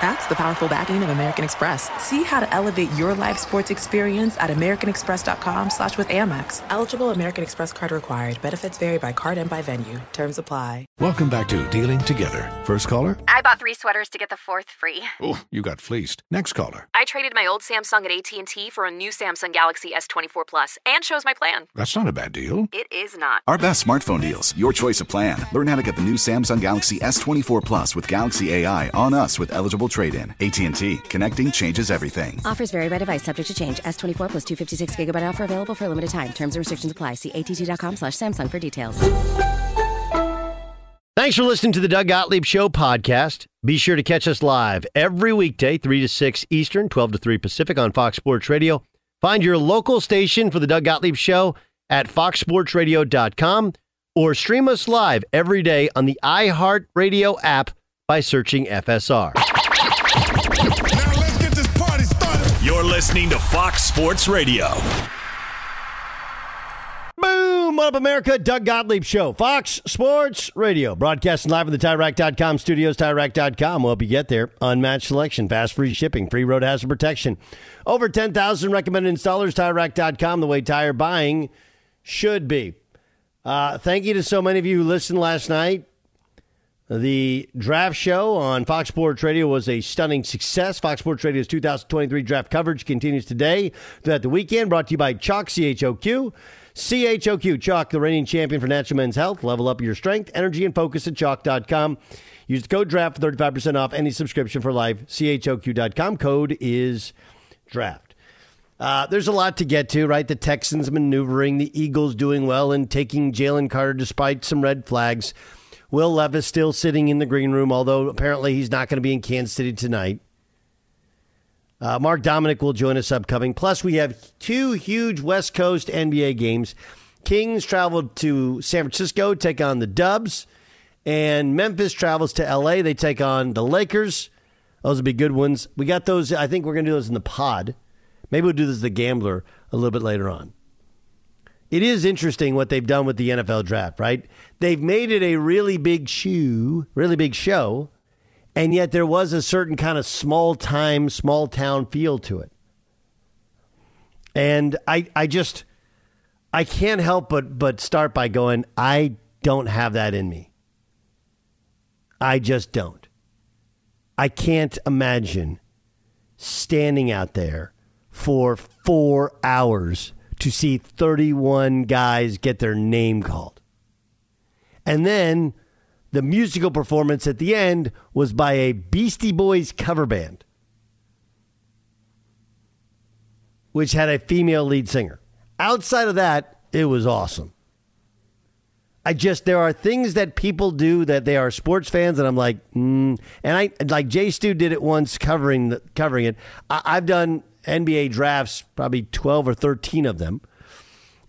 That's the powerful backing of American Express. See how to elevate your live sports experience at americanexpress.com slash with Amex. Eligible American Express card required. Benefits vary by card and by venue. Terms apply. Welcome back to Dealing Together. First caller? I bought three sweaters to get the fourth free. Oh, you got fleeced. Next caller? I traded my old Samsung at AT&T for a new Samsung Galaxy S24 Plus and chose my plan. That's not a bad deal. It is not. Our best smartphone deals. Your choice of plan. Learn how to get the new Samsung Galaxy S24 Plus with Galaxy AI on us with eligible trade-in. AT&T. Connecting changes everything. Offers vary by device. Subject to change. S24 plus 256 gigabyte offer available for a limited time. Terms and restrictions apply. See att.com slash Samsung for details. Thanks for listening to the Doug Gottlieb Show podcast. Be sure to catch us live every weekday, 3 to 6 Eastern, 12 to 3 Pacific on Fox Sports Radio. Find your local station for the Doug Gottlieb Show at foxsportsradio.com or stream us live every day on the iHeartRadio app by searching FSR. Listening to Fox Sports Radio. Boom! What up, America? Doug Gottlieb Show. Fox Sports Radio. Broadcasting live from the TireRack.com studios. TireRack.com will help you get there. Unmatched selection, fast free shipping, free road hazard protection. Over 10,000 recommended installers. TireRack.com, the way tire buying should be. Uh, thank you to so many of you who listened last night. The draft show on Fox Sports Radio was a stunning success. Fox Sports Radio's 2023 draft coverage continues today throughout the weekend. Brought to you by Chalk CHOQ. CHOQ, Chalk, the reigning champion for natural men's health. Level up your strength, energy, and focus at chalk.com. Use the code DRAFT for 35% off any subscription for life. CHOQ.com. Code is DRAFT. Uh, there's a lot to get to, right? The Texans maneuvering, the Eagles doing well, and taking Jalen Carter despite some red flags. Will Levis still sitting in the green room, although apparently he's not going to be in Kansas City tonight. Uh, Mark Dominic will join us upcoming. Plus, we have two huge West Coast NBA games. Kings traveled to San Francisco, take on the Dubs, and Memphis travels to LA. They take on the Lakers. Those would be good ones. We got those. I think we're going to do those in the pod. Maybe we'll do this the Gambler a little bit later on. It is interesting what they've done with the NFL draft, right? They've made it a really big shoe, really big show, and yet there was a certain kind of small time, small town feel to it. And I, I just, I can't help but but start by going, I don't have that in me. I just don't. I can't imagine standing out there for four hours to see 31 guys get their name called. And then the musical performance at the end was by a Beastie Boys cover band, which had a female lead singer. Outside of that, it was awesome. I just there are things that people do that they are sports fans, and I'm like, mm. and I like Jay Stu did it once covering the, covering it. I, I've done NBA drafts, probably twelve or thirteen of them,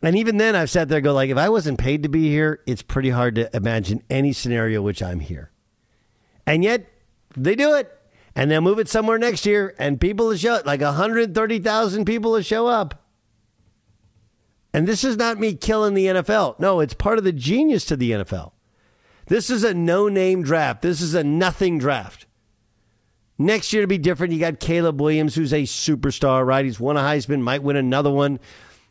and even then I've sat there go like, if I wasn't paid to be here, it's pretty hard to imagine any scenario which I'm here, and yet they do it, and they'll move it somewhere next year, and people will show like hundred thirty thousand people will show up. And this is not me killing the NFL. No, it's part of the genius to the NFL. This is a no name draft. This is a nothing draft. Next year to be different. You got Caleb Williams, who's a superstar, right? He's won a Heisman, might win another one.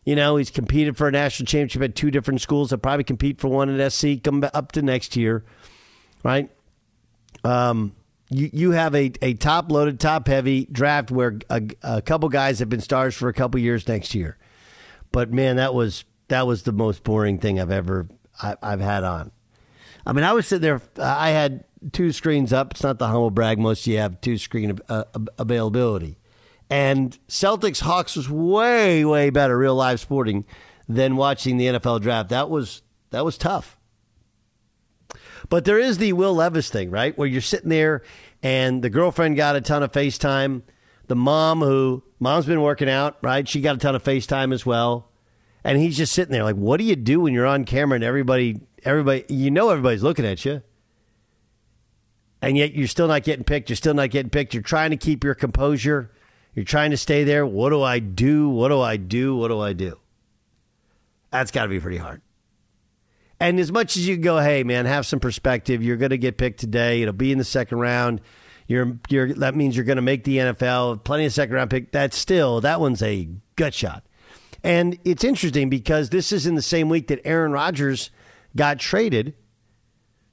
You know, he's competed for a national championship at two different schools. He'll probably compete for one at SC come up to next year, right? Um, you, you have a, a top loaded, top heavy draft where a, a couple guys have been stars for a couple years next year. But man, that was that was the most boring thing I've ever I, have had on. I mean, I was sitting there. I had two screens up. It's not the humble brag. Most you have two screen uh, availability. And Celtics Hawks was way way better, real live sporting, than watching the NFL draft. That was that was tough. But there is the Will Levis thing, right? Where you're sitting there and the girlfriend got a ton of FaceTime. The mom who Mom's been working out, right? She got a ton of FaceTime as well. And he's just sitting there like, what do you do when you're on camera and everybody, everybody, you know, everybody's looking at you. And yet you're still not getting picked. You're still not getting picked. You're trying to keep your composure. You're trying to stay there. What do I do? What do I do? What do I do? That's got to be pretty hard. And as much as you go, hey, man, have some perspective. You're going to get picked today. It'll be in the second round. You're you're that means you're going to make the NFL. Plenty of second round pick. That's still that one's a gut shot. And it's interesting because this is in the same week that Aaron Rodgers got traded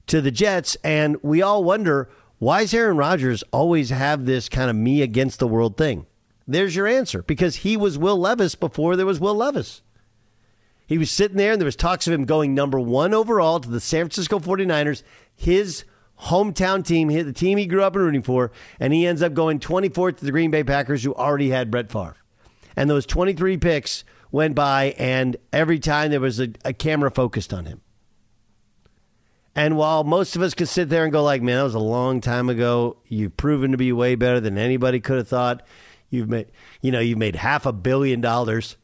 to the Jets, and we all wonder why does Aaron Rodgers always have this kind of me against the world thing? There's your answer because he was Will Levis before there was Will Levis. He was sitting there and there was talks of him going number one overall to the San Francisco 49ers. His hometown team, the team he grew up rooting for, and he ends up going 24th to the Green Bay Packers, who already had Brett Favre. And those 23 picks went by, and every time there was a, a camera focused on him. And while most of us could sit there and go like, "Man, that was a long time ago," you've proven to be way better than anybody could have thought. You've made, you know, you've made half a billion dollars.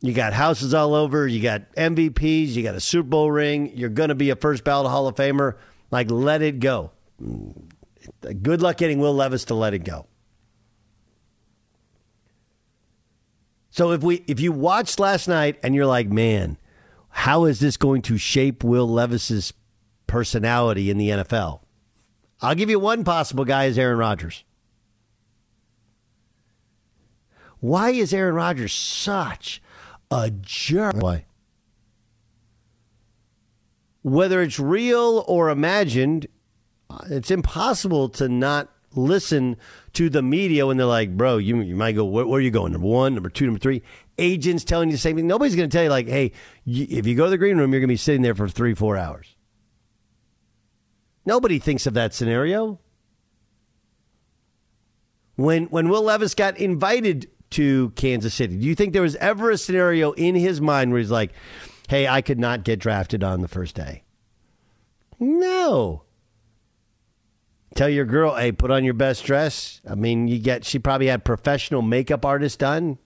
You got houses all over. You got MVPs. You got a Super Bowl ring. You're going to be a first ballot Hall of Famer. Like, let it go. Mm, good luck getting Will Levis to let it go. So if we if you watched last night and you're like, man, how is this going to shape Will Levis's personality in the NFL? I'll give you one possible guy is Aaron Rodgers. Why is Aaron Rodgers such a jerk? Why? whether it's real or imagined, it's impossible to not listen to the media when they're like, bro, you, you might go, where, where, are you going? Number one, number two, number three. Agents telling you the same thing. Nobody's going to tell you, like, hey, you, if you go to the green room, you're going to be sitting there for three, four hours. Nobody thinks of that scenario. When, when Will Levis got invited to Kansas City, do you think there was ever a scenario in his mind where he's like, hey, I could not get drafted on the first day. No. Tell your girl, hey, put on your best dress. I mean, you get she probably had professional makeup artist done.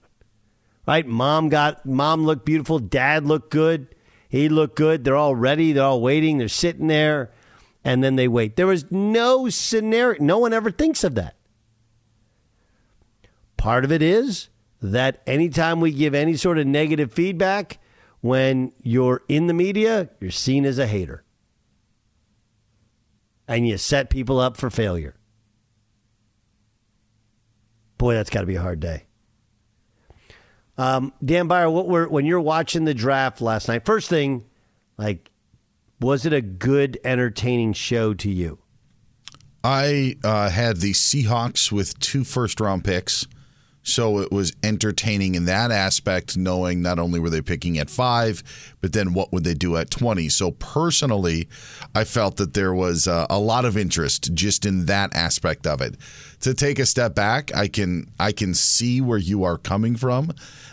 Right? Mom got mom looked beautiful, dad looked good. He looked good. They're all ready, they're all waiting, they're sitting there, and then they wait. There was no scenario. No one ever thinks of that. Part of it is that anytime we give any sort of negative feedback, when you're in the media, you're seen as a hater. And you set people up for failure. Boy, that's got to be a hard day. Um, Dan Beyer, what were when you're watching the draft last night? First thing, like, was it a good, entertaining show to you? I uh, had the Seahawks with two first round picks So it was entertaining in that aspect, knowing not only were they picking at five, but then what would they do at 20. So personally, I felt that there was uh, a lot of interest just in that aspect of it. To take a step back, I can I can see where you are coming from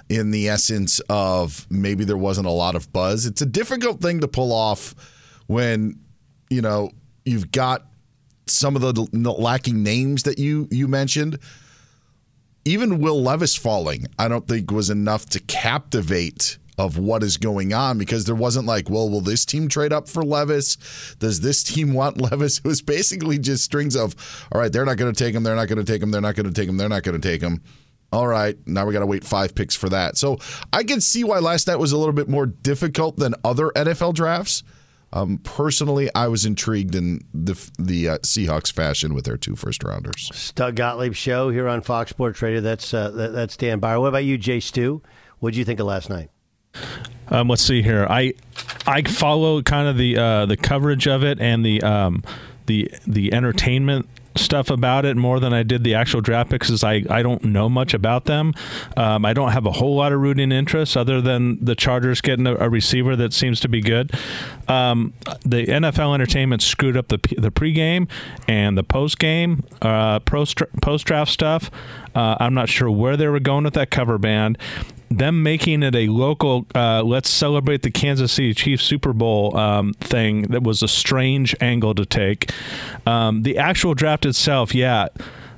in the essence of maybe there wasn't a lot of buzz. It's a difficult thing to pull off when you know you've got some of the lacking names that you you mentioned even Will Levis falling, I don't think was enough to captivate of what is going on because there wasn't like, well, will this team trade up for Levis? Does this team want Levis? It was basically just strings of, all right, they're not going to take him, they're not going to take him, they're not going to take him, they're not going to take him. All right, now we got to wait five picks for that. So I can see why last night was a little bit more difficult than other NFL drafts. Um, personally, I was intrigued in the the uh, Seahawks fashion with their two first rounders. Doug Gottlieb show here on Fox Sports Radio. That's uh, that, that's Dan Beyer. What about you, Jay Stu? What did you think of last night? Um, let's see here. I I follow kind of the uh, the coverage of it and the um, the the entertainment stuff about it more than I did the actual draft picks. Is I, I don't know much about them. Um, I don't have a whole lot of rooting interest other than the Chargers getting a, a receiver that seems to be good. Um, the NFL Entertainment screwed up the the pregame and the postgame uh, post draft stuff. Uh, I'm not sure where they were going with that cover band them making it a local uh, let's celebrate the Kansas City Chiefs Super Bowl um, thing that was a strange angle to take. Um, the actual draft itself, yeah,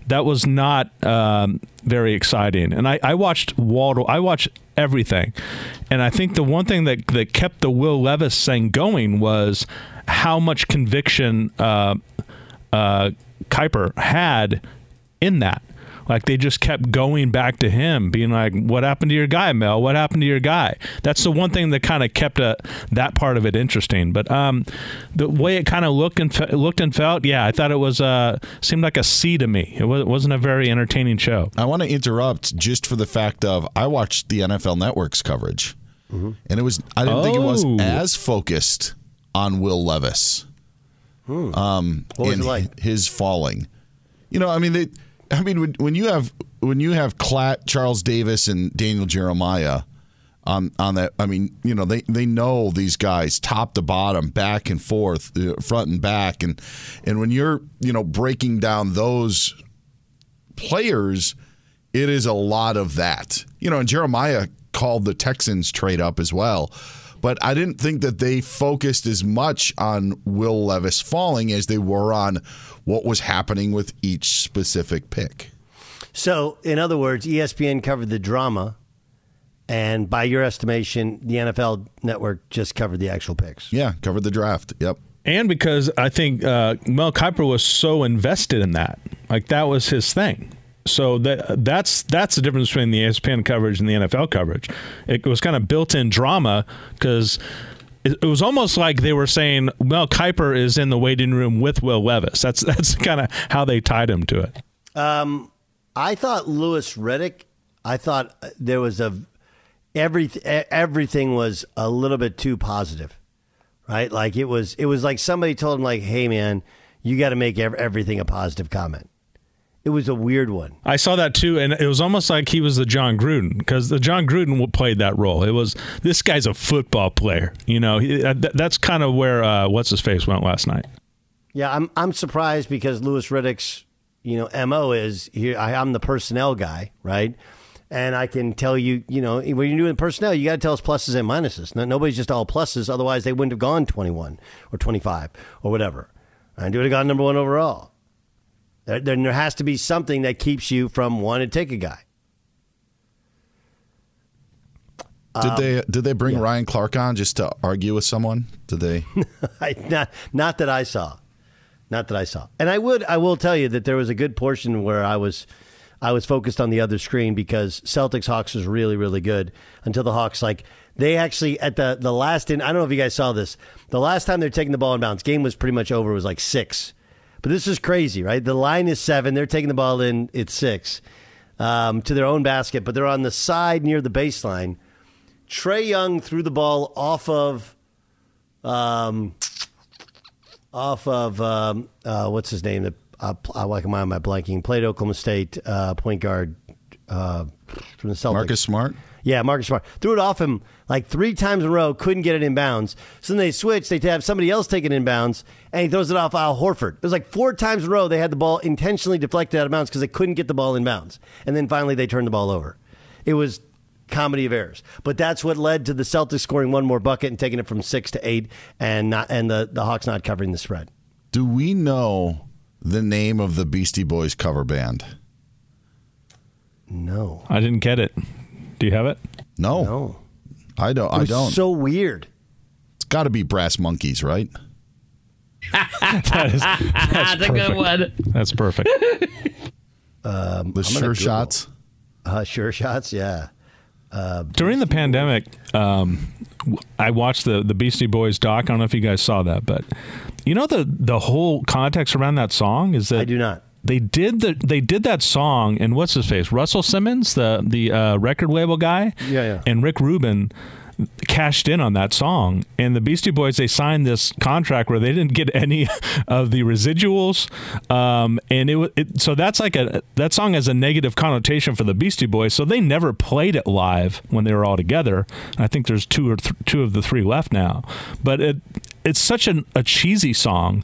that was not um, very exciting. And I, I watched Waldo. I watched everything, and I think the one thing that that kept the Will Levis thing going was how much conviction uh, uh, Kiper had in that. Like they just kept going back to him, being like, "What happened to your guy, Mel? What happened to your guy?" That's the one thing that kind of kept a, uh, that part of it interesting. But um, the way it kind of looked and fe- looked and felt, yeah, I thought it was uh, seemed like a C to me. It, was, it wasn't a very entertaining show. I want to interrupt just for the fact of I watched the NFL Network's coverage, mm-hmm. and it was I didn't oh. think it was oh. as focused on Will Levis. Hmm. Um, what was it like? His falling. You know, I mean, they I mean, when, when you have when you have Klatt, Charles Davis, and Daniel Jeremiah on on that, I mean, you know, they they know these guys top to bottom, back and forth, uh, front and back, and and when you're you know breaking down those players, it is a lot of that. You know, and Jeremiah called the Texans trade up as well. But I didn't think that they focused as much on Will Levis falling as they were on what was happening with each specific pick. So, in other words, ESPN covered the drama, and by your estimation, the NFL network just covered the actual picks. Yeah, covered the draft. Yep. And because I think uh, Mel Kiper was so invested in that, like that was his thing. So that that's that's the difference between the ESPN coverage and the NFL coverage. It was kind of built-in drama because it, was almost like they were saying, "Well, Kiper is in the waiting room with Will Levis." That's that's kind of how they tied him to it. Um, I thought Louis Riddick. I thought there was a everything. Everything was a little bit too positive, right? Like it was. It was like somebody told him, like, "Hey, man, you got to make everything a positive comment." It was a weird one. I saw that too, and it was almost like he was the Jon Gruden because the Jon Gruden played that role. It was this guy's a football player, you know. He, uh, that's kind of where uh, what's his face went last night. Yeah, I'm I'm surprised because Louis Riddick's you know mo is here. I, am the personnel guy, right? And I can tell you, you know, when you're doing personnel, you got to tell us pluses and minuses. No, nobody's just all pluses, otherwise they wouldn't have gone 21 or 25 or whatever. And would have gone number one overall. There, there has to be something that keeps you from wanting to take a guy. Did um, they did they bring yeah. Ryan Clark on just to argue with someone? Did they? not not that I saw, not that I saw. And I would I will tell you that there was a good portion where I was I was focused on the other screen because Celtics Hawks was really really good until the Hawks like they actually at the the last in I don't know if you guys saw this the last time they're taking the ball in bounds game was pretty much over it was like six but this is crazy, right? The line is seven. They're taking the ball in. It's six um, to their own basket, but they're on the side near the baseline. Trae Young threw the ball off of, um, off of um, uh, what's his name? The uh, I on my blanking? Played Oklahoma State uh, point guard. uh, from the Celtics. Marcus Smart. Yeah, Marcus Smart threw it off him like three times in a row. Couldn't get it in bounds. So then they switched. They have somebody else take it in bounds, and he throws it off Al Horford. It was like four times in a row they had the ball intentionally deflected out of bounds because they couldn't get the ball in bounds. And then finally they turned the ball over. It was comedy of errors. But that's what led to the Celtics scoring one more bucket and taking it from six to eight, and not and the the Hawks not covering the spread. Do we know the name of the Beastie Boys cover band? No, I didn't get it. Do you have it? No, no, I don't. It I don't. So weird. It's got to be Brass Monkeys, right? That is, that's, That's a good one. That's perfect. Um, The I'm sure shots. Uh, sure shots, yeah. Uh, During the pandemic, um, w- I watched the the Beastie Boys doc. I don't know if you guys saw that, but you know the the whole context around that song is that I do not. They did the they did that song, and what's his face? Russell Simmons, the the uh, record label guy, Yeah, yeah. and Rick Rubin cashed in on that song. And the beastie boys they signed this contract where they didn't get any of the residuals. Um, and it, it so that's like a that song has a negative connotation for the beastie boys. So they never played it live when they were all together. I think there's two or th- two of the three left now. But it it's such an, a cheesy song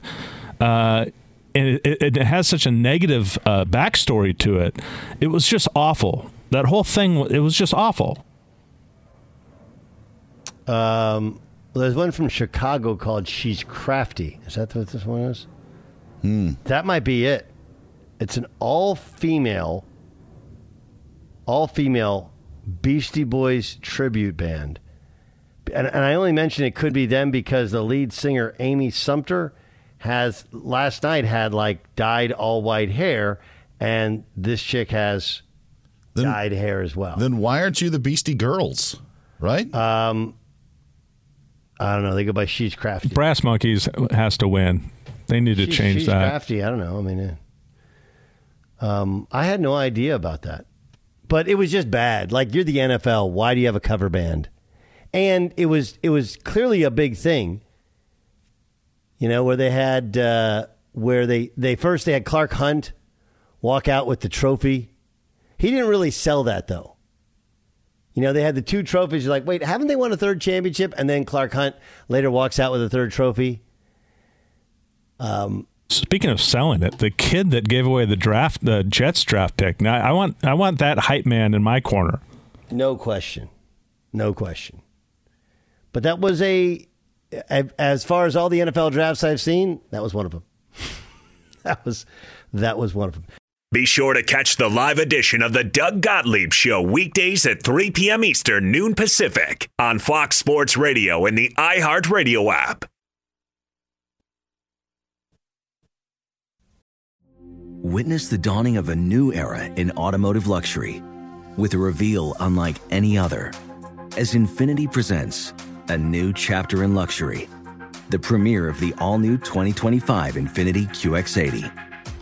uh, and it, it, it has such a negative uh, backstory to it. It was just awful. That whole thing it was just awful Um, well, there's one from Chicago called "She's Crafty." Is that what this one is? Hmm. That might be it. It's an all-female, all-female Beastie Boys tribute band, and, and I only mention it could be them because the lead singer Amy Sumter has last night had like dyed all white hair, and this chick has dyed hair as well. Then why aren't you the Beastie Girls? Right? Um, I don't know. They go by She's Crafty. Brass Monkeys has to win. They need to She's- change she's that. crafty. I don't know. I mean, uh, um, I had no idea about that, but it was just bad. Like you're the NFL. Why do you have a cover band? And it was it was clearly a big thing. You know where they had uh, where they they first they had Clark Hunt walk out with the trophy. He didn't really sell that though. You know, they had the two trophies. You're like, wait, haven't they won a third championship? And then Clark Hunt later walks out with a third trophy. Um, Speaking of selling it, the kid that gave away the draft, the Jets draft pick. Now, I want, I want that hype man in my corner. No question. No question. But that was a, as far as all the NFL drafts I've seen, that was one of them. that was, that was one of them. Be sure to catch the live edition of the Doug Gottlieb Show weekdays at 3 p.m. Eastern, noon Pacific on Fox Sports Radio and the iHeartRadio app. Witness the dawning of a new era in automotive luxury with a reveal unlike any other as Infiniti presents a new chapter in luxury, the premiere of the all new 2025 Infiniti QX80.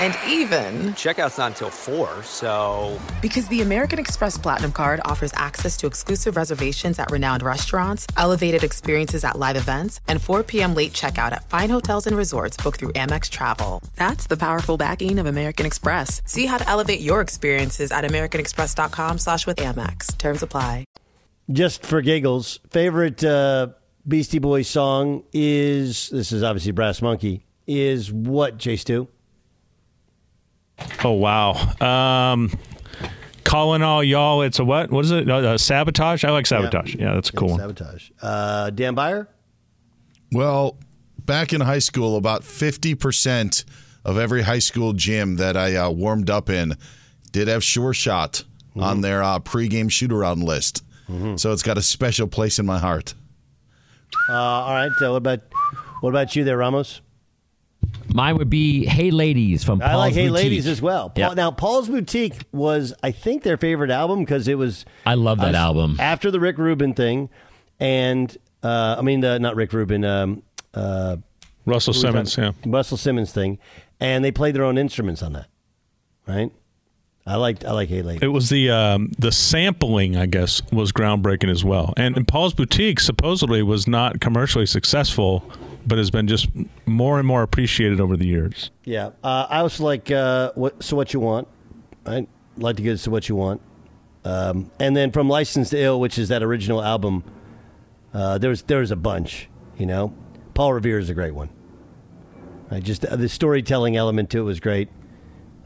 And even, Checkout's not until 4, so. because the American Express Platinum Card offers access to exclusive reservations at renowned restaurants, elevated experiences at live events, and 4 p.m. late checkout at fine hotels and resorts booked through Amex Travel. That's the powerful backing of American Express. See how to elevate your experiences at americanexpress.com slash with Amex. Terms apply. Just for giggles, favorite uh, Beastie Boys song is this is obviously Brass Monkey. Is what Jay Stu? Oh wow. Um, calling all y'all. It's a what? What is it? Uh, sabotage. I like sabotage. Yeah, that's a cool. one. Sabotage. Uh, Dan Beyer. Well, back in high school, about 50% of every high school gym that I uh, warmed up in did have Sure Shot on their uh, pregame shoot around list. So it's got a special place in my heart. Uh, all right. Uh, what about what about you there, Ramos? Mine would be Hey Ladies from Paul's I like Hey Boutique. Ladies as well. Paul, Yep. Now, Paul's Boutique was, I think, their favorite album because it was. I love that uh, album. After the Rick Rubin thing, and uh, I mean, uh, not Rick Rubin, um, uh, Russell who were we Simmons, talking- Russell Simmons thing, and they played their own instruments on that, right? I liked I like Hey Ladies. It was the um, the sampling, I guess, was groundbreaking as well. And, and Paul's Boutique supposedly was not commercially successful, but has been just more and more appreciated over the years. Yeah, uh, I was like uh, what so what you want. I like to get to what you want, um, and then from Licensed to Ill, which is that original album. Uh, there's there's a bunch, you know. Paul Revere is a great one. I just the storytelling element to it was great.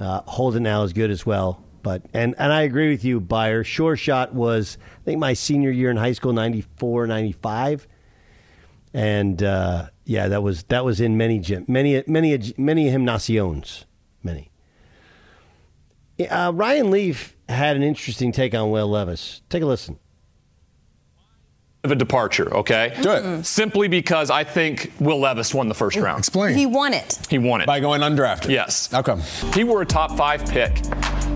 Uh, Hold It Now is good as well. But and and I agree with you, Beyer. Sure Shot was I think my senior year in high school, 94, 95. And uh, yeah, that was that was in many gym, many many many gymnasions, many. Uh, Ryan Leaf had an interesting take on Will Levis. Take a listen. of a departure, okay? Do it. Simply because I think Will Levis won the first round. Explain. He won it. He won it. By going undrafted. Yes. How come? He were a top five pick.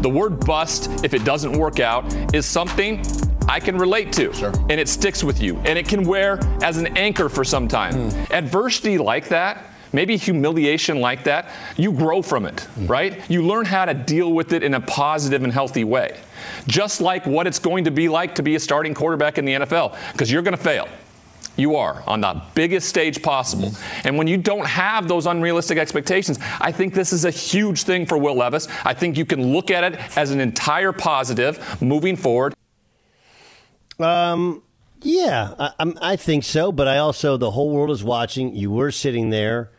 The word bust, if it doesn't work out, is something I can relate to. Sure. And it sticks with you. And it can wear as an anchor for some time. Hmm. Adversity like that, maybe humiliation like that, you grow from it, hmm. right? You learn how to deal with it in a positive and healthy way. Just like what it's going to be like to be a starting quarterback in the NFL, because you're going to fail. You are on the biggest stage possible. Hmm. And when you don't have those unrealistic expectations, I think this is a huge thing for Will Levis. I think you can look at it as an entire positive moving forward. Um, yeah, I, I'm, I think so. But I also, the whole world is watching. You were sitting there.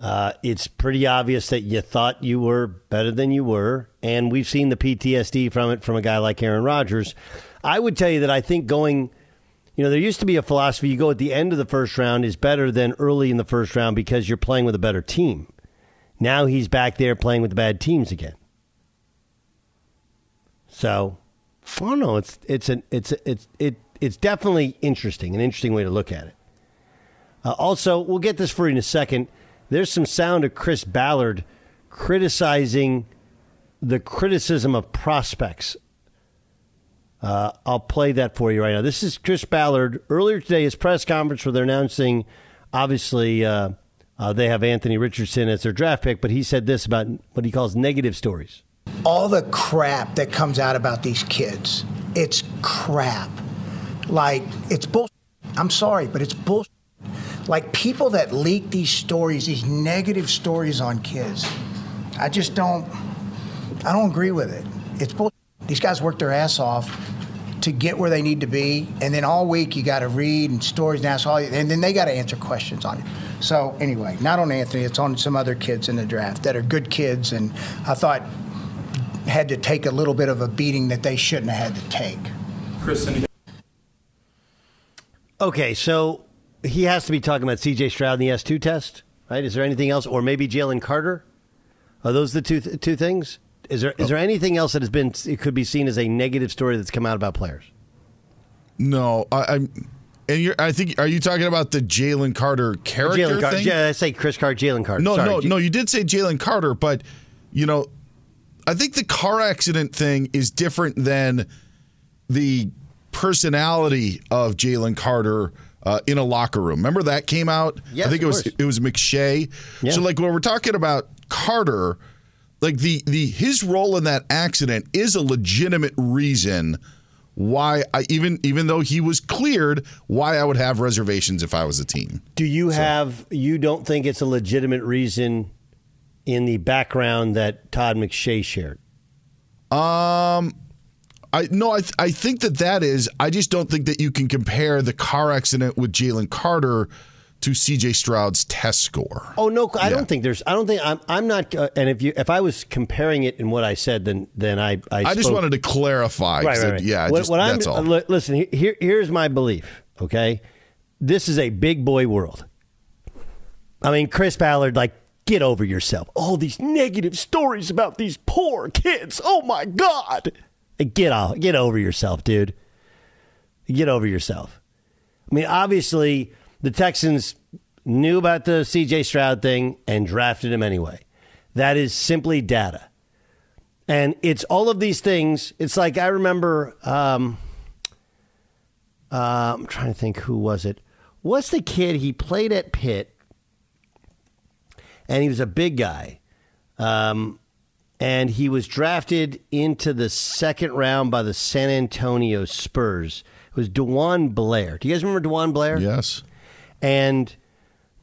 Uh, it's pretty obvious that you thought you were better than you were, and we've seen the PTSD from it from a guy like Aaron Rodgers. I would tell you that I think going, you know, there used to be a philosophy: you go at the end of the first round is better than early in the first round because you're playing with a better team. Now he's back there playing with the bad teams again. So I don't. It's it's an it's it's it it's definitely interesting, an interesting way to look at it. Uh, also, we'll get this for you in a second. There's some sound of Chris Ballard criticizing the criticism of prospects. Uh, I'll play that for you right now. This is Chris Ballard earlier today, his press conference where they're announcing, obviously, uh, uh, they have Anthony Richardson as their draft pick, but he said this about what he calls negative stories. All the crap that comes out about these kids it's crap. Like it's bull. I'm sorry, but it's bull. Like people that leak these stories, these negative stories on kids. I just don't. I don't agree with it. It's bull. These guys work their ass off to get where they need to be, and then all week you got to read and stories and ask all, and then they got to answer questions on it. So anyway, not on Anthony, it's on some other kids in the draft that are good kids, and I thought had to take a little bit of a beating that they shouldn't have had to take. Chris, Okay, so he has to be talking about C.J. Stroud in the S two test, right? Is there anything else, or maybe Jalen Carter? Are those the two th- two things? Is there is there anything else that has been it could be seen as a negative story that's come out about players? No, I, I'm. And you're, I think, are you talking about the Jalen Carter character Jalen Carter. thing? Yeah, I say Chris Carter, Jalen Carter. No, Sorry. no, no. You did say Jalen Carter, but you know, I think the car accident thing is different than the personality of Jalen Carter uh, in a locker room. Remember that came out? Yes, I think it was course. it was McShay. Yeah. So like when we're talking about Carter, like the the his role in that accident is a legitimate reason why I even even though he was cleared, why I would have reservations if I was a team. Do you have you don't think it's a legitimate reason in the background that Todd McShay shared? Um, I no, I th- I think that that is. I just don't think that you can compare the car accident with Jalen Carter to C.J. Stroud's test score. Oh no, I don't think there's. I don't think I'm. I'm not. Uh, and if you, if I was comparing it in what I said, then then I. I, I, just wanted to clarify. Right, right, right. Yeah, What, just, what I'm, all. uh, listen, here, here's my belief. Okay, this is a big boy world. I mean, Chris Ballard, like, get over yourself. All these negative stories about these poor kids. Oh my God! Get out, get over yourself, dude. Get over yourself. I mean, obviously, the Texans knew about the C.J. Stroud thing and drafted him anyway. That is simply data. And it's all of these things. It's like I remember. Um, uh, I'm trying to think who was it. What's the kid? He played at Pitt, and he was a big guy. Um, and he was drafted into the second round by the San Antonio Spurs. It was DeJuan Blair. Do you guys remember DeJuan Blair? Yes. And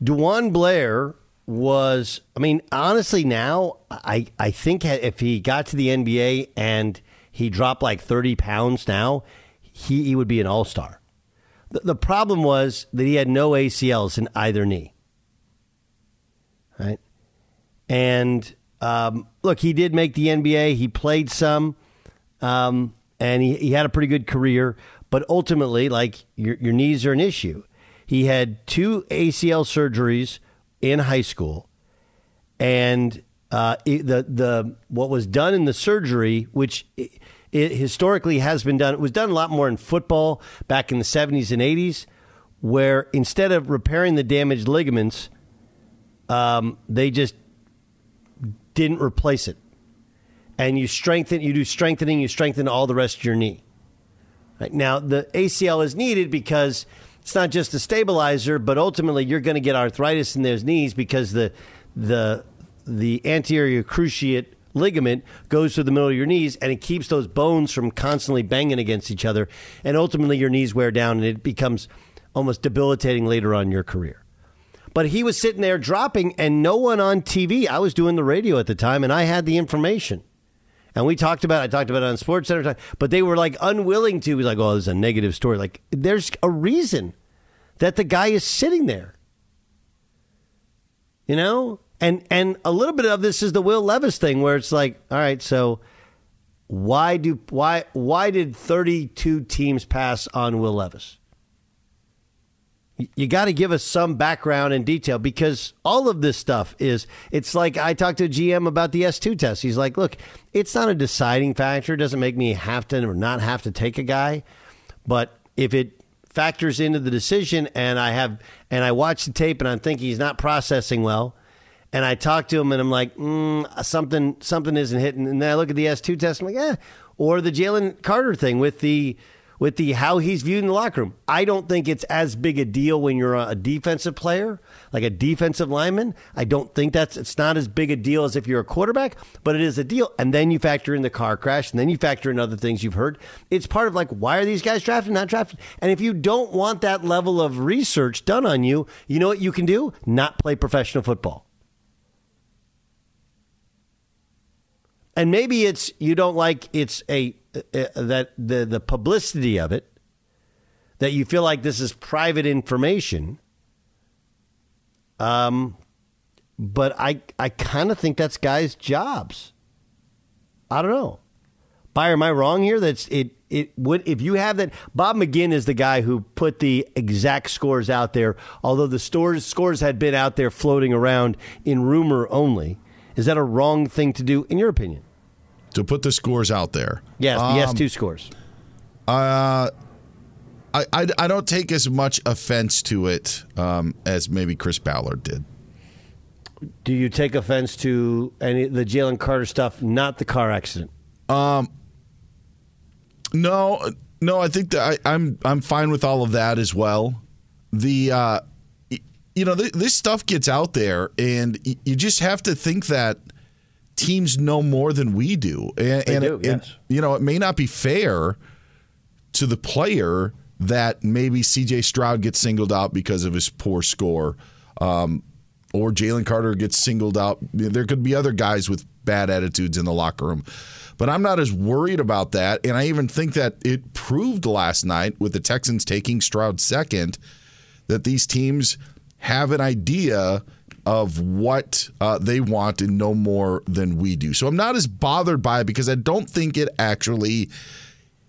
DeJuan Blair was, I mean, honestly, now I I think if he got to the NBA and he dropped like thirty pounds now, he, he would be an all star. The, the problem was that he had no ACLs in either knee. Right, and um, look, he did make the NBA. He played some, um, and he, he had a pretty good career. But ultimately, like your your knees are an issue. He had two ACL surgeries in high school, and uh, it- the the what was done in the surgery, which i it historically has been done, it was done a lot more in football back in the seventies and eighties, where instead of repairing the damaged ligaments, um, they just didn't replace it, and you strengthen, you do strengthening, you strengthen all the rest of your knee. Right. Now, the ACL is needed because it's not just a stabilizer, but ultimately you're going to get arthritis in those knees because the the the anterior cruciate ligament goes through the middle of your knees and it keeps those bones from constantly banging against each other and ultimately your knees wear down and it becomes almost debilitating later on in your career. But he was sitting there dropping and no one on TV. I was doing the radio at the time and I had the information. And we talked about I talked about it on Sports Center, but they were like unwilling to. Was like, "Oh, there's a negative story." Like, there's a reason that the guy is sitting there. You know, and and a little bit of this is the Will Levis thing, where it's like, all right, so why do why why did 32 teams pass on Will Levis? You got to give us some background and detail because all of this stuff is it's like I talked to a GM about the S2 test. He's like, "Look, it's not a deciding factor. It doesn't make me have to or not have to take a guy, but if it factors into the decision and I have and I watch the tape and I'm thinking he's not processing well, and I talk to him and I'm like, mm, something something isn't hitting, and then I look at the S2 test, I'm like, yeah, or the Jalen Carter thing with the with the how he's viewed in the locker room. I don't think it's as big a deal when you're a defensive player, like a defensive lineman. I don't think that's it's not as big a deal as if you're a quarterback, but it is a deal. And then you factor in the car crash, and then you factor in other things you've heard. It's part of like why are these guys drafted, not drafted? And if you don't want that level of research done on you, you know what you can do? Not play professional football. And maybe it's you don't like it's a that the the publicity of it that you feel like this is private information. Um, but I I kind of think that's guys' jobs. I don't know. Beyer, am I wrong here? That's it. It would if you have that. Bob McGinn is the guy who put the exact scores out there. Although the stores scores had been out there floating around in rumor only. Is that a wrong thing to do, in your opinion? To put the scores out there? Yes, the Um, S2 scores. Uh, I, I, I don't take as much offense to it um, as maybe Chris Ballard did. Do you take offense to any the Jalen Carter stuff, not the car accident? Um, no, no, I think that I, I'm I'm fine with all of that as well. The uh, you know th- this stuff gets out there, and y- you just have to think that teams know more than we do, and, and do, it- and, you know it may not be fair to the player that maybe C.J. Stroud gets singled out because of his poor score, um, or Jalen Carter gets singled out. There could be other guys with bad attitudes in the locker room. But I'm not as worried about that. And I even think that it proved last night with the Texans taking Stroud second that these teams have an idea of what uh, they want and no more than we do. So I'm not as bothered by it because I don't think it actually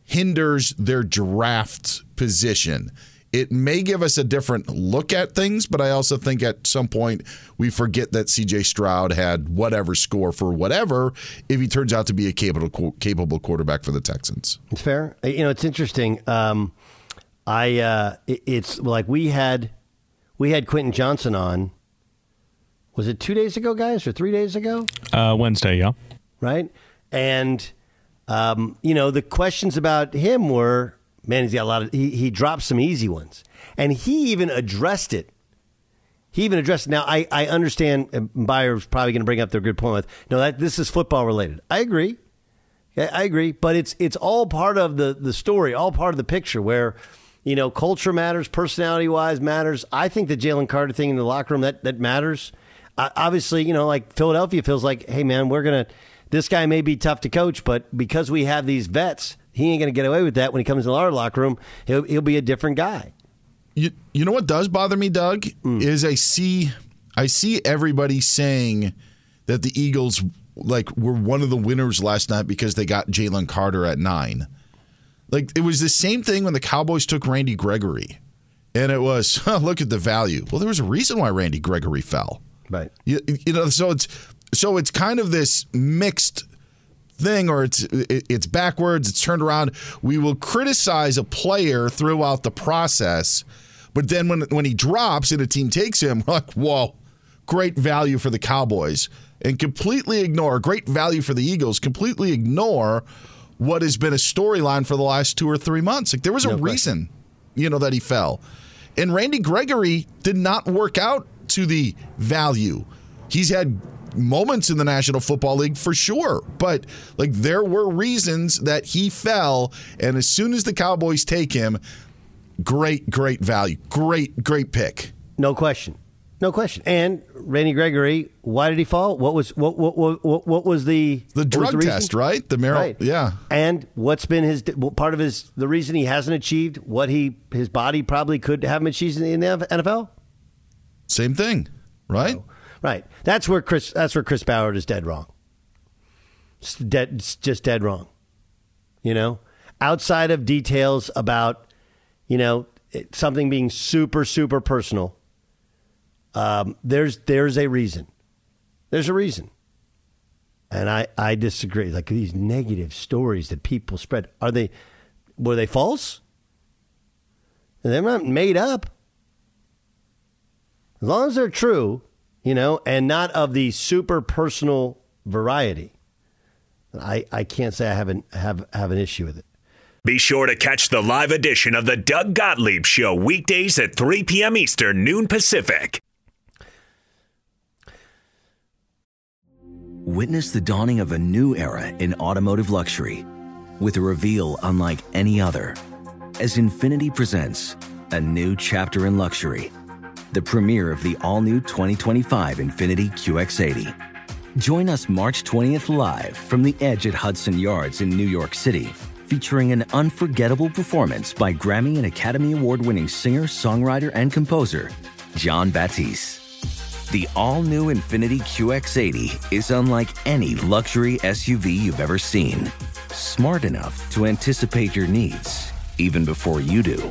hinders their draft position. It may give us a different look at things, but I also think at some point we forget that CJ Stroud had whatever score for whatever if he turns out to be a capable capable quarterback for the Texans. It's fair. You know, it's interesting. Um, I uh, it's like we had we had Quentin Johnston on. Was it two days ago, guys, or three days ago? Uh, Wednesday, yeah. Right, and um, you know the questions about him were, man, he's got a lot of. He, he dropped some easy ones, and he even addressed it. He even addressed. It. Now, I I understand. and Beyer's probably going to bring up their good point with no that this is football related. I agree. Yeah, I agree, but it's it's all part of the the story, all part of the picture where you know culture matters, personality wise matters. I think the Jalen Carter thing in the locker room that that matters. Uh, obviously, you know, like Philadelphia feels like, hey man, we're gonna. This guy may be tough to coach, but because we have these vets, he ain't gonna get away with that when he comes in our locker room. He'll he'll be a different guy. You you know what does bother me, Doug, is I see I see everybody saying that the Eagles like were one of the winners last night because they got Jalen Carter at nine. Like it was the same thing when the Cowboys took Randy Gregory, and it was look at the value. Well, there was a reason why Randy Gregory fell. Right. You, you know, so it's so it's kind of this mixed thing, or it's it, it's backwards. It's turned around. We will criticize a player throughout the process, but then when when he drops and a team takes him, we're like, whoa, great value for the Cowboys, and completely ignore great value for the Eagles. Completely ignore what has been a storyline for the last two or three months. Like there was a question. reason, you know, that he fell. And Randy Gregory did not work out to the value. He's had moments in the National Football League for sure, but like there were reasons that he fell. And as soon as the Cowboys take him, great, great value. Great, great pick. No question. No question. And Randy Gregory, why did he fall? What was what what what, what, was the The drug reason? test, right? The mar- Right. yeah. And what's been his part of his the reason he hasn't achieved what he his body probably could have him achieve in the NFL? Same thing, right? Right. That's where Chris that's where Chris Ballard is dead wrong. It's dead it's just dead wrong. You know? Outside of details about, you know, it- something being super, super personal, um, there's there's a reason. There's a reason. And I, I disagree. Like these negative stories that people spread, are they were they false? They're not made up. As long as they're true, you know, and not of the super personal variety, I, I can't say I have an have have an issue with it. Be sure to catch the live edition of the Doug Gottlieb Show weekdays at 3 p.m. Eastern, noon Pacific. Witness the dawning of a new era in automotive luxury with a reveal unlike any other as Infiniti presents a new chapter in luxury, the premiere of the all new 2025 Infiniti QX80. Join us March 20th live from the edge at Hudson Yards in New York City, featuring an unforgettable performance by Grammy and Academy Award winning singer, songwriter, and composer, Jon Batiste. The all new Infiniti QX80 is unlike any luxury SUV you've ever seen. Smart enough to anticipate your needs even before you do.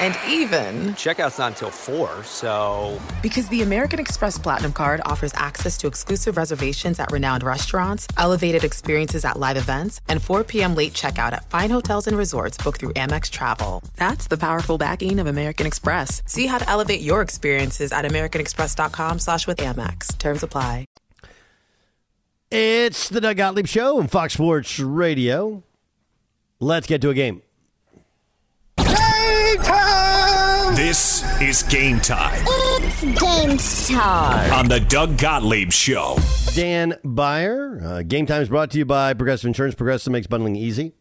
And even, Checkout's not until 4, so. because the American Express Platinum card offers access to exclusive reservations at renowned restaurants, elevated experiences at live events, and 4 p.m. late checkout at fine hotels and resorts booked through Amex Travel. That's the powerful backing of American Express. See how to elevate your experiences at americanexpress.com slash with Amex. Terms apply. It's the Doug Gottlieb Show on Fox Sports Radio. Let's get to a game. This is game time It's game time. on the Doug Gottlieb Show. Dan Beyer. Uh, game time is brought to you by Progressive Insurance. Progressive makes bundling easy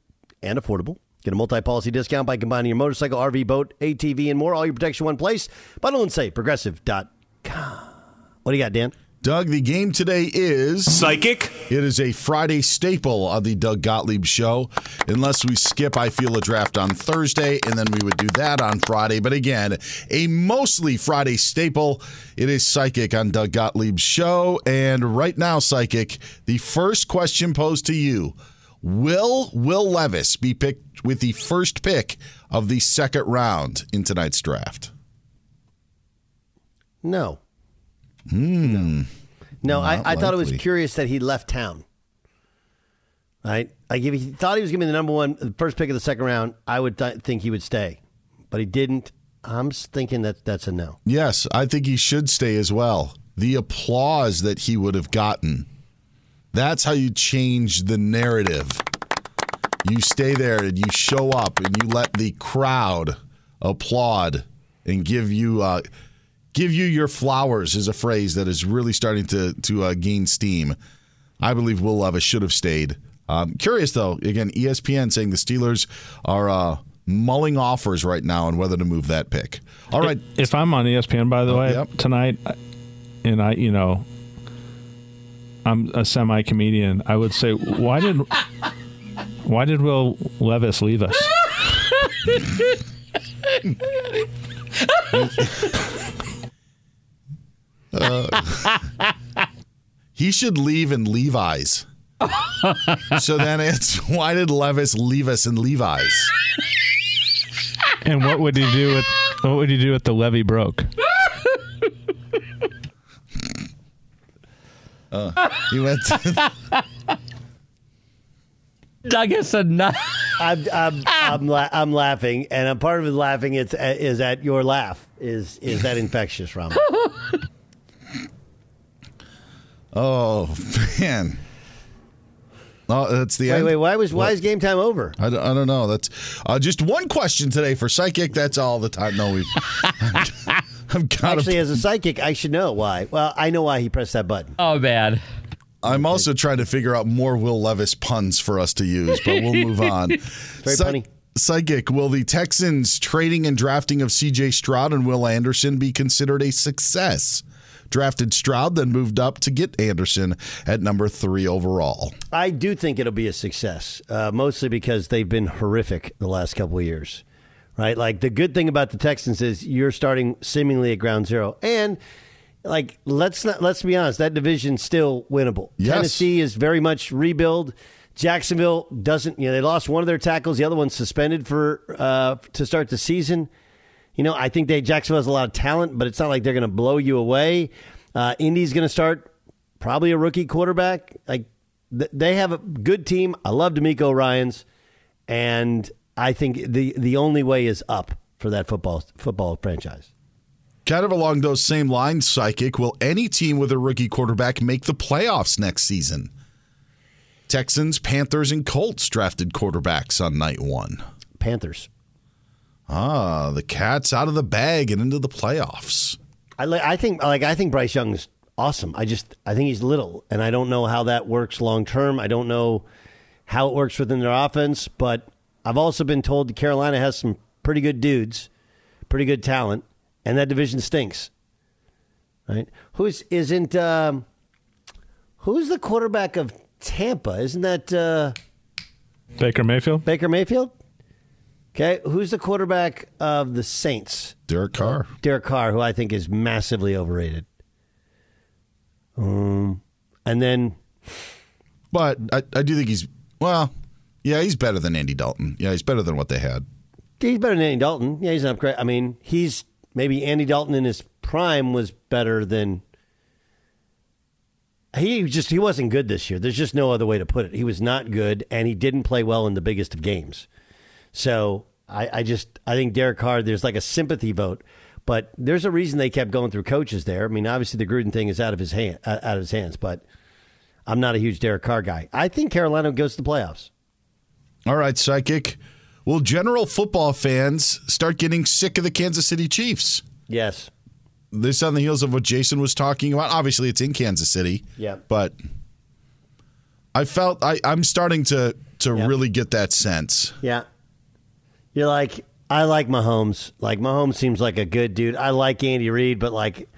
and affordable. Get a multi-policy discount by combining your motorcycle, RV, boat, ATV, and more. All your protection in one place. Bundle and save. Progressive.com. What do you got, Dan? Doug, the game today is Psychic. It is a Friday staple on the Doug Gottlieb show. Unless we skip I Feel a Draft on Thursday, and then we would do that on Friday. But again, a mostly Friday staple. It is Psychic on Doug Gottlieb's show. And right now, Psychic, the first question posed to you Will Will Levis be picked with the first pick of the second round in tonight's draft? No. Hmm. No, I, I thought it was likely. curious that he left town. Right? Like if he thought he was going to be the number one, the first pick of the second round, I would th- think he would stay, but he didn't. I'm thinking that that's a no. Yes, I think he should stay as well. The applause that he would have gotten. That's how you change the narrative. You stay there and you show up and you let the crowd applaud and give you uh, give you your flowers is a phrase that is really starting to to uh, gain steam. I believe Will Levis should have stayed. Um, curious though, again, ESPN saying the Steelers are uh, mulling offers right now on whether to move that pick. All right, If I'm on ESPN, by the Oh, way, yep. tonight, and I, you know, I'm a semi comedian, I would say, why did Why did Will Levis leave us? Uh, he should leave in Levi's. so then it's why did Levis leave us in Levi's? And what would he do with what would he do with the levy broke? Uh, he went. To, Doug is a nut. I'm I'm I'm, la- I'm laughing, and a part of it laughing it's, is at your laugh. Is is that infectious, Rama? oh man. Oh, that's the Wait, end. wait. Why was why What? is game time over? I don't, I don't know. That's uh, just one question today for psychic. That's all the time. No, we've. I've got Actually, as a psychic, I should know why. Well, I know why he pressed that button. Oh man. I'm also trying to figure out more Will Levis puns for us to use, but we'll move on. Very Psy- funny. Psychic, will the Texans trading and drafting of CJ Stroud and Will Anderson be considered a success? Drafted Stroud, then moved up to get Anderson at number three overall. I do think it'll be a success, uh, mostly because they've been horrific the last couple of years, right? Like the good thing about the Texans is you're starting seemingly at ground zero, and like let's not let's be honest, that division's still winnable. Yes. Tennessee is very much rebuild. Jacksonville doesn't. You know, they lost one of their tackles. The other one's suspended for uh, to start the season. You know, I think they Jacksonville has a lot of talent, but it's not like they're going to blow you away. Uh, Indy's going to start probably a rookie quarterback. Like th- they have a good team. I love DeMeco Ryans, and I think the the only way is up for that football football franchise. Kind of along those same lines, Psychic, will any team with a rookie quarterback make the playoffs next season? Texans, Panthers, and Colts drafted quarterbacks on night one. Panthers. Ah, the cat's out of the bag and into the playoffs. I li- I think like I think Bryce Young's awesome. I just I think he's little, and I don't know how that works long term. I don't know how it works within their offense, but I've also been told that Carolina has some pretty good dudes, pretty good talent, and that division stinks. Right? Who's isn't um, who's the quarterback of Tampa? Isn't that uh, Baker Mayfield? Baker Mayfield? Okay, who's the quarterback of the Saints? Derek Carr. Derek Carr, who I think is massively overrated. Um, and then, But I, I do think he's, well, yeah, he's better than Andy Dalton. Yeah, he's better than what they had. he's better than Andy Dalton. Yeah, he's an upgrade. I mean, he's maybe Andy Dalton in his prime was better than. He just he wasn't good this year. There's just no other way to put it. He was not good, and he didn't play well in the biggest of games. So I, I just I think Derek Carr. There's like a sympathy vote, but there's a reason they kept going through coaches there. I mean, obviously the Gruden thing is out of his hand, uh, out of his hands, but I'm not a huge Derek Carr guy. I think Carolina goes to the playoffs. All right, Psychic. Will general football fans start getting sick of the Kansas City Chiefs? Yes. This on the heels of what Jason was talking about. Obviously, it's in Kansas City. Yeah. But I felt I, I'm starting to to really get that sense. Yeah. You're like, I like Mahomes. Like, Mahomes seems like a good dude. I like Andy Reid, but like,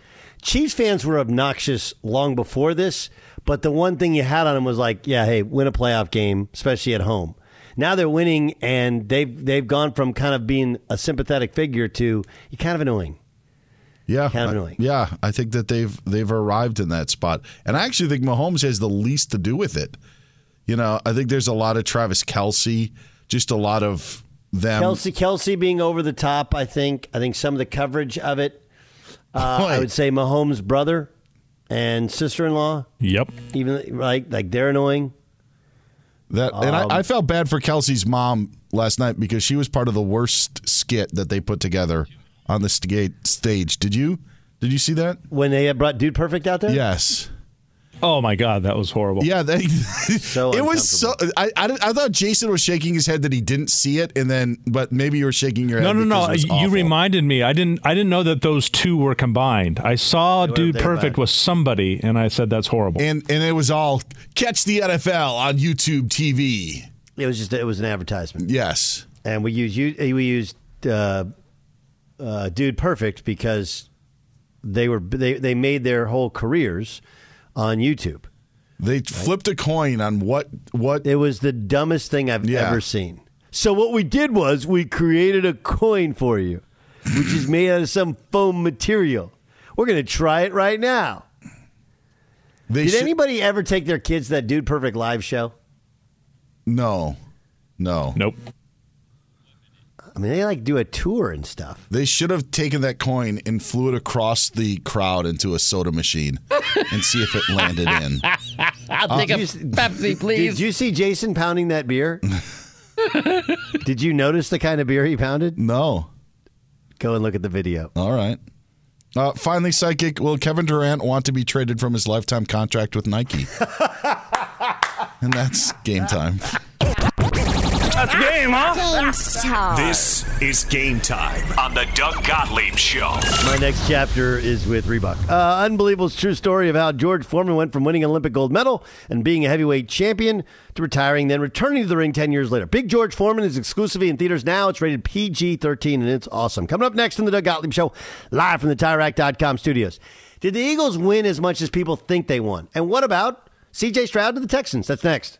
Chiefs fans were obnoxious long before this. But the one thing you had on them was like, yeah, hey, win a playoff game, especially at home. Now they're winning, and they've they've gone from kind of being a sympathetic figure to you're kind of annoying. Yeah, Kind of I- annoying. yeah. I think that they've they've arrived in that spot, and I actually think Mahomes has the least to do with it. You know, I think there's a lot of Travis Kelce, just a lot of them. Kelce Kelce being over the top. I think. I think some of the coverage of it. Uh, I would say Mahomes' brother and sister-in-law. Yep. Even like like they're annoying. That and Um, I, I felt bad for Kelce's mom last night because she was part of the worst skit that they put together on the stage. Did you? Did you see that? When they had brought Dude Perfect out there? Yes. Oh my God, that was horrible. Yeah, they, So it was so. I, I I thought Jason was shaking his head that he didn't see it, and then but maybe you were shaking your head. No, no, no. it was You awful. reminded me. I didn't. I didn't know that those two were combined. I saw Dude Perfect bad. was somebody, and I said that's horrible. And and it was all catch the NFL on YouTube TV. It was just it was an advertisement. Yes, and we used you we used uh, uh, Dude Perfect because they were they they made their whole careers on YouTube. They flipped a coin on what what It was the dumbest thing I've Yeah. ever seen. So what we did was we created a coin for you, which is made out of some foam material. We're going to try it right now. They Did should- anybody ever take their kids to that Dude Perfect live show? No. No. Nope. I mean, they like do a tour and stuff. They should have taken that coin and flew it across the crowd into a soda machine and see if it landed in. I'll take a you- Pepsi, please. Did you see Jason pounding that beer? did you notice the kind of beer he pounded? No. Go and look at the video. All right. Uh, finally, psychic. Will Kevin Durant want to be traded from his lifetime contract with Nike? and that's game time. That's game, huh? Game time. This is game time on the Doug Gottlieb Show. My next chapter is with Reebok. Uh, unbelievable true story of how George Foreman went from winning an Olympic gold medal and being a heavyweight champion to retiring, then returning to the ring 10 years later. Big George Foreman is exclusively in theaters now. It's rated PG 13, and it's awesome. Coming up next in the Doug Gottlieb Show, live from the TireRack.com studios. Did the Eagles win as much as people think they won? And what about CJ Stroud to the Texans? That's next.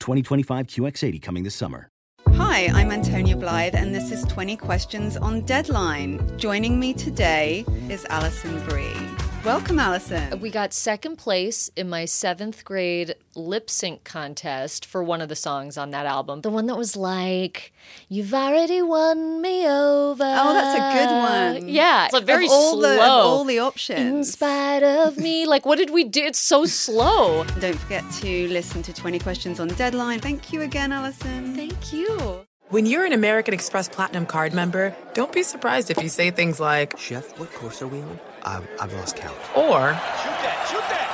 2025 QX80 coming this summer. Hi, I'm Antonia Blythe, and this is 20 Questions on Deadline. Joining me today is Alison Brie. Welcome, Alison. We got second place in my seventh grade lip sync contest for one of the songs on that album. The one that was like, You've already won me over. Oh, that's a good one. Yeah. It's a very Of all slow. The, of all the options. In spite of me. Like, what did we do? It's so slow. Don't forget to listen to 20 Questions on Deadline. Thank you again, Alison. Thank you. When you're an American Express Platinum card member, don't be surprised if you say things like, Chef, what course are we on? I've, I've lost count. or, Shoot that, shoot that!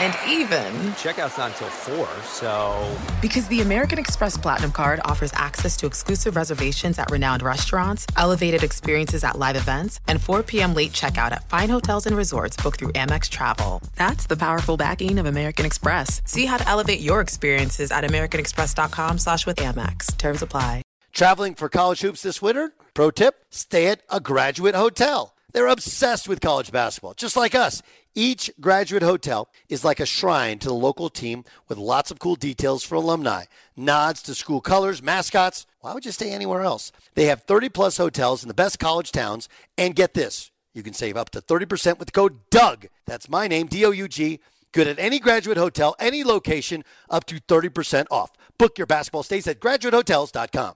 and even Checkout's not until 4, so. because the American Express Platinum card offers access to exclusive reservations at renowned restaurants, elevated experiences at live events, and 4 p.m. late checkout at fine hotels and resorts booked through Amex Travel. That's the powerful backing of American Express. See how to elevate your experiences at americanexpress.com slash with Amex. Terms apply. Traveling for college hoops this winter? Pro tip stay at a graduate hotel. They're obsessed with college basketball, just like us. Each graduate hotel is like a shrine to the local team with lots of cool details for alumni, nods to school colors, mascots. Why would you stay anywhere else? They have 30 plus hotels in the best college towns. And get this you can save up to 30% with the code DOUG. That's my name, D O U G. Good at any graduate hotel, any location, up to 30% off. Book your basketball stays at graduatehotels.com.